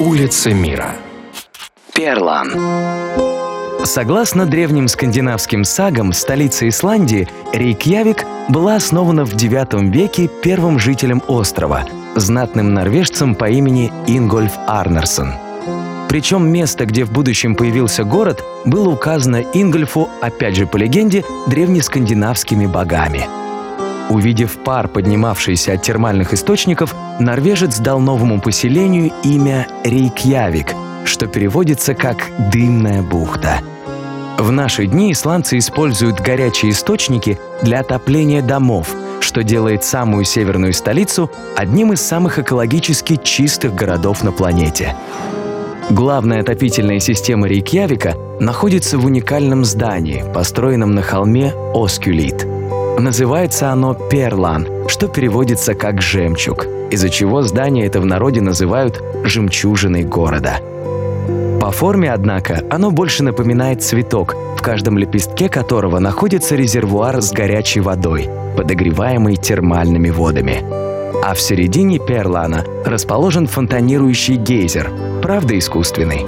Улицы мира. Перлан. Согласно древним скандинавским сагам, столица Исландии, Рейкьявик была основана в IX веке первым жителем острова, знатным норвежцем по имени Ингольф Арнерсон. Причем место, где в будущем появился город, было указано Ингольфу, опять же по легенде, древнескандинавскими богами – Увидев пар, поднимавшийся от термальных источников, норвежец дал новому поселению имя Рейкьявик, что переводится как «дымная бухта». В наши дни исландцы используют горячие источники для отопления домов, что делает самую северную столицу одним из самых экологически чистых городов на планете. Главная отопительная система Рейкьявика находится в уникальном здании, построенном на холме Оскюлит – Называется оно Перлан, что переводится как «жемчуг», из-за чего здание это в народе называют «жемчужиной города». По форме, однако, оно больше напоминает цветок, в каждом лепестке которого находится резервуар с горячей водой, подогреваемый термальными водами. А в середине Перлана расположен фонтанирующий гейзер, правда искусственный.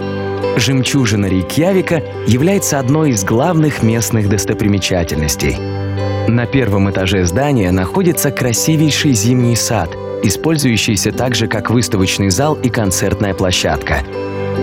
Жемчужина Рейкьявика является одной из главных местных достопримечательностей – на первом этаже здания находится красивейший зимний сад, использующийся также как выставочный зал и концертная площадка.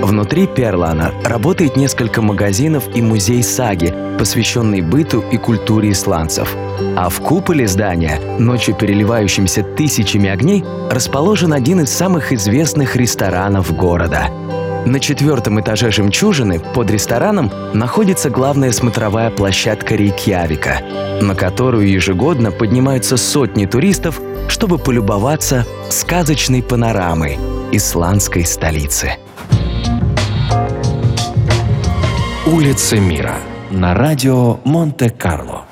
Внутри Перлана работает несколько магазинов и музей саги, посвященный быту и культуре исландцев. А в куполе здания, ночью переливающимся тысячами огней, расположен один из самых известных ресторанов города – на четвертом этаже «Жемчужины» под рестораном находится главная смотровая площадка Рейкьявика, на которую ежегодно поднимаются сотни туристов, чтобы полюбоваться сказочной панорамой исландской столицы. Улицы мира на радио Монте-Карло.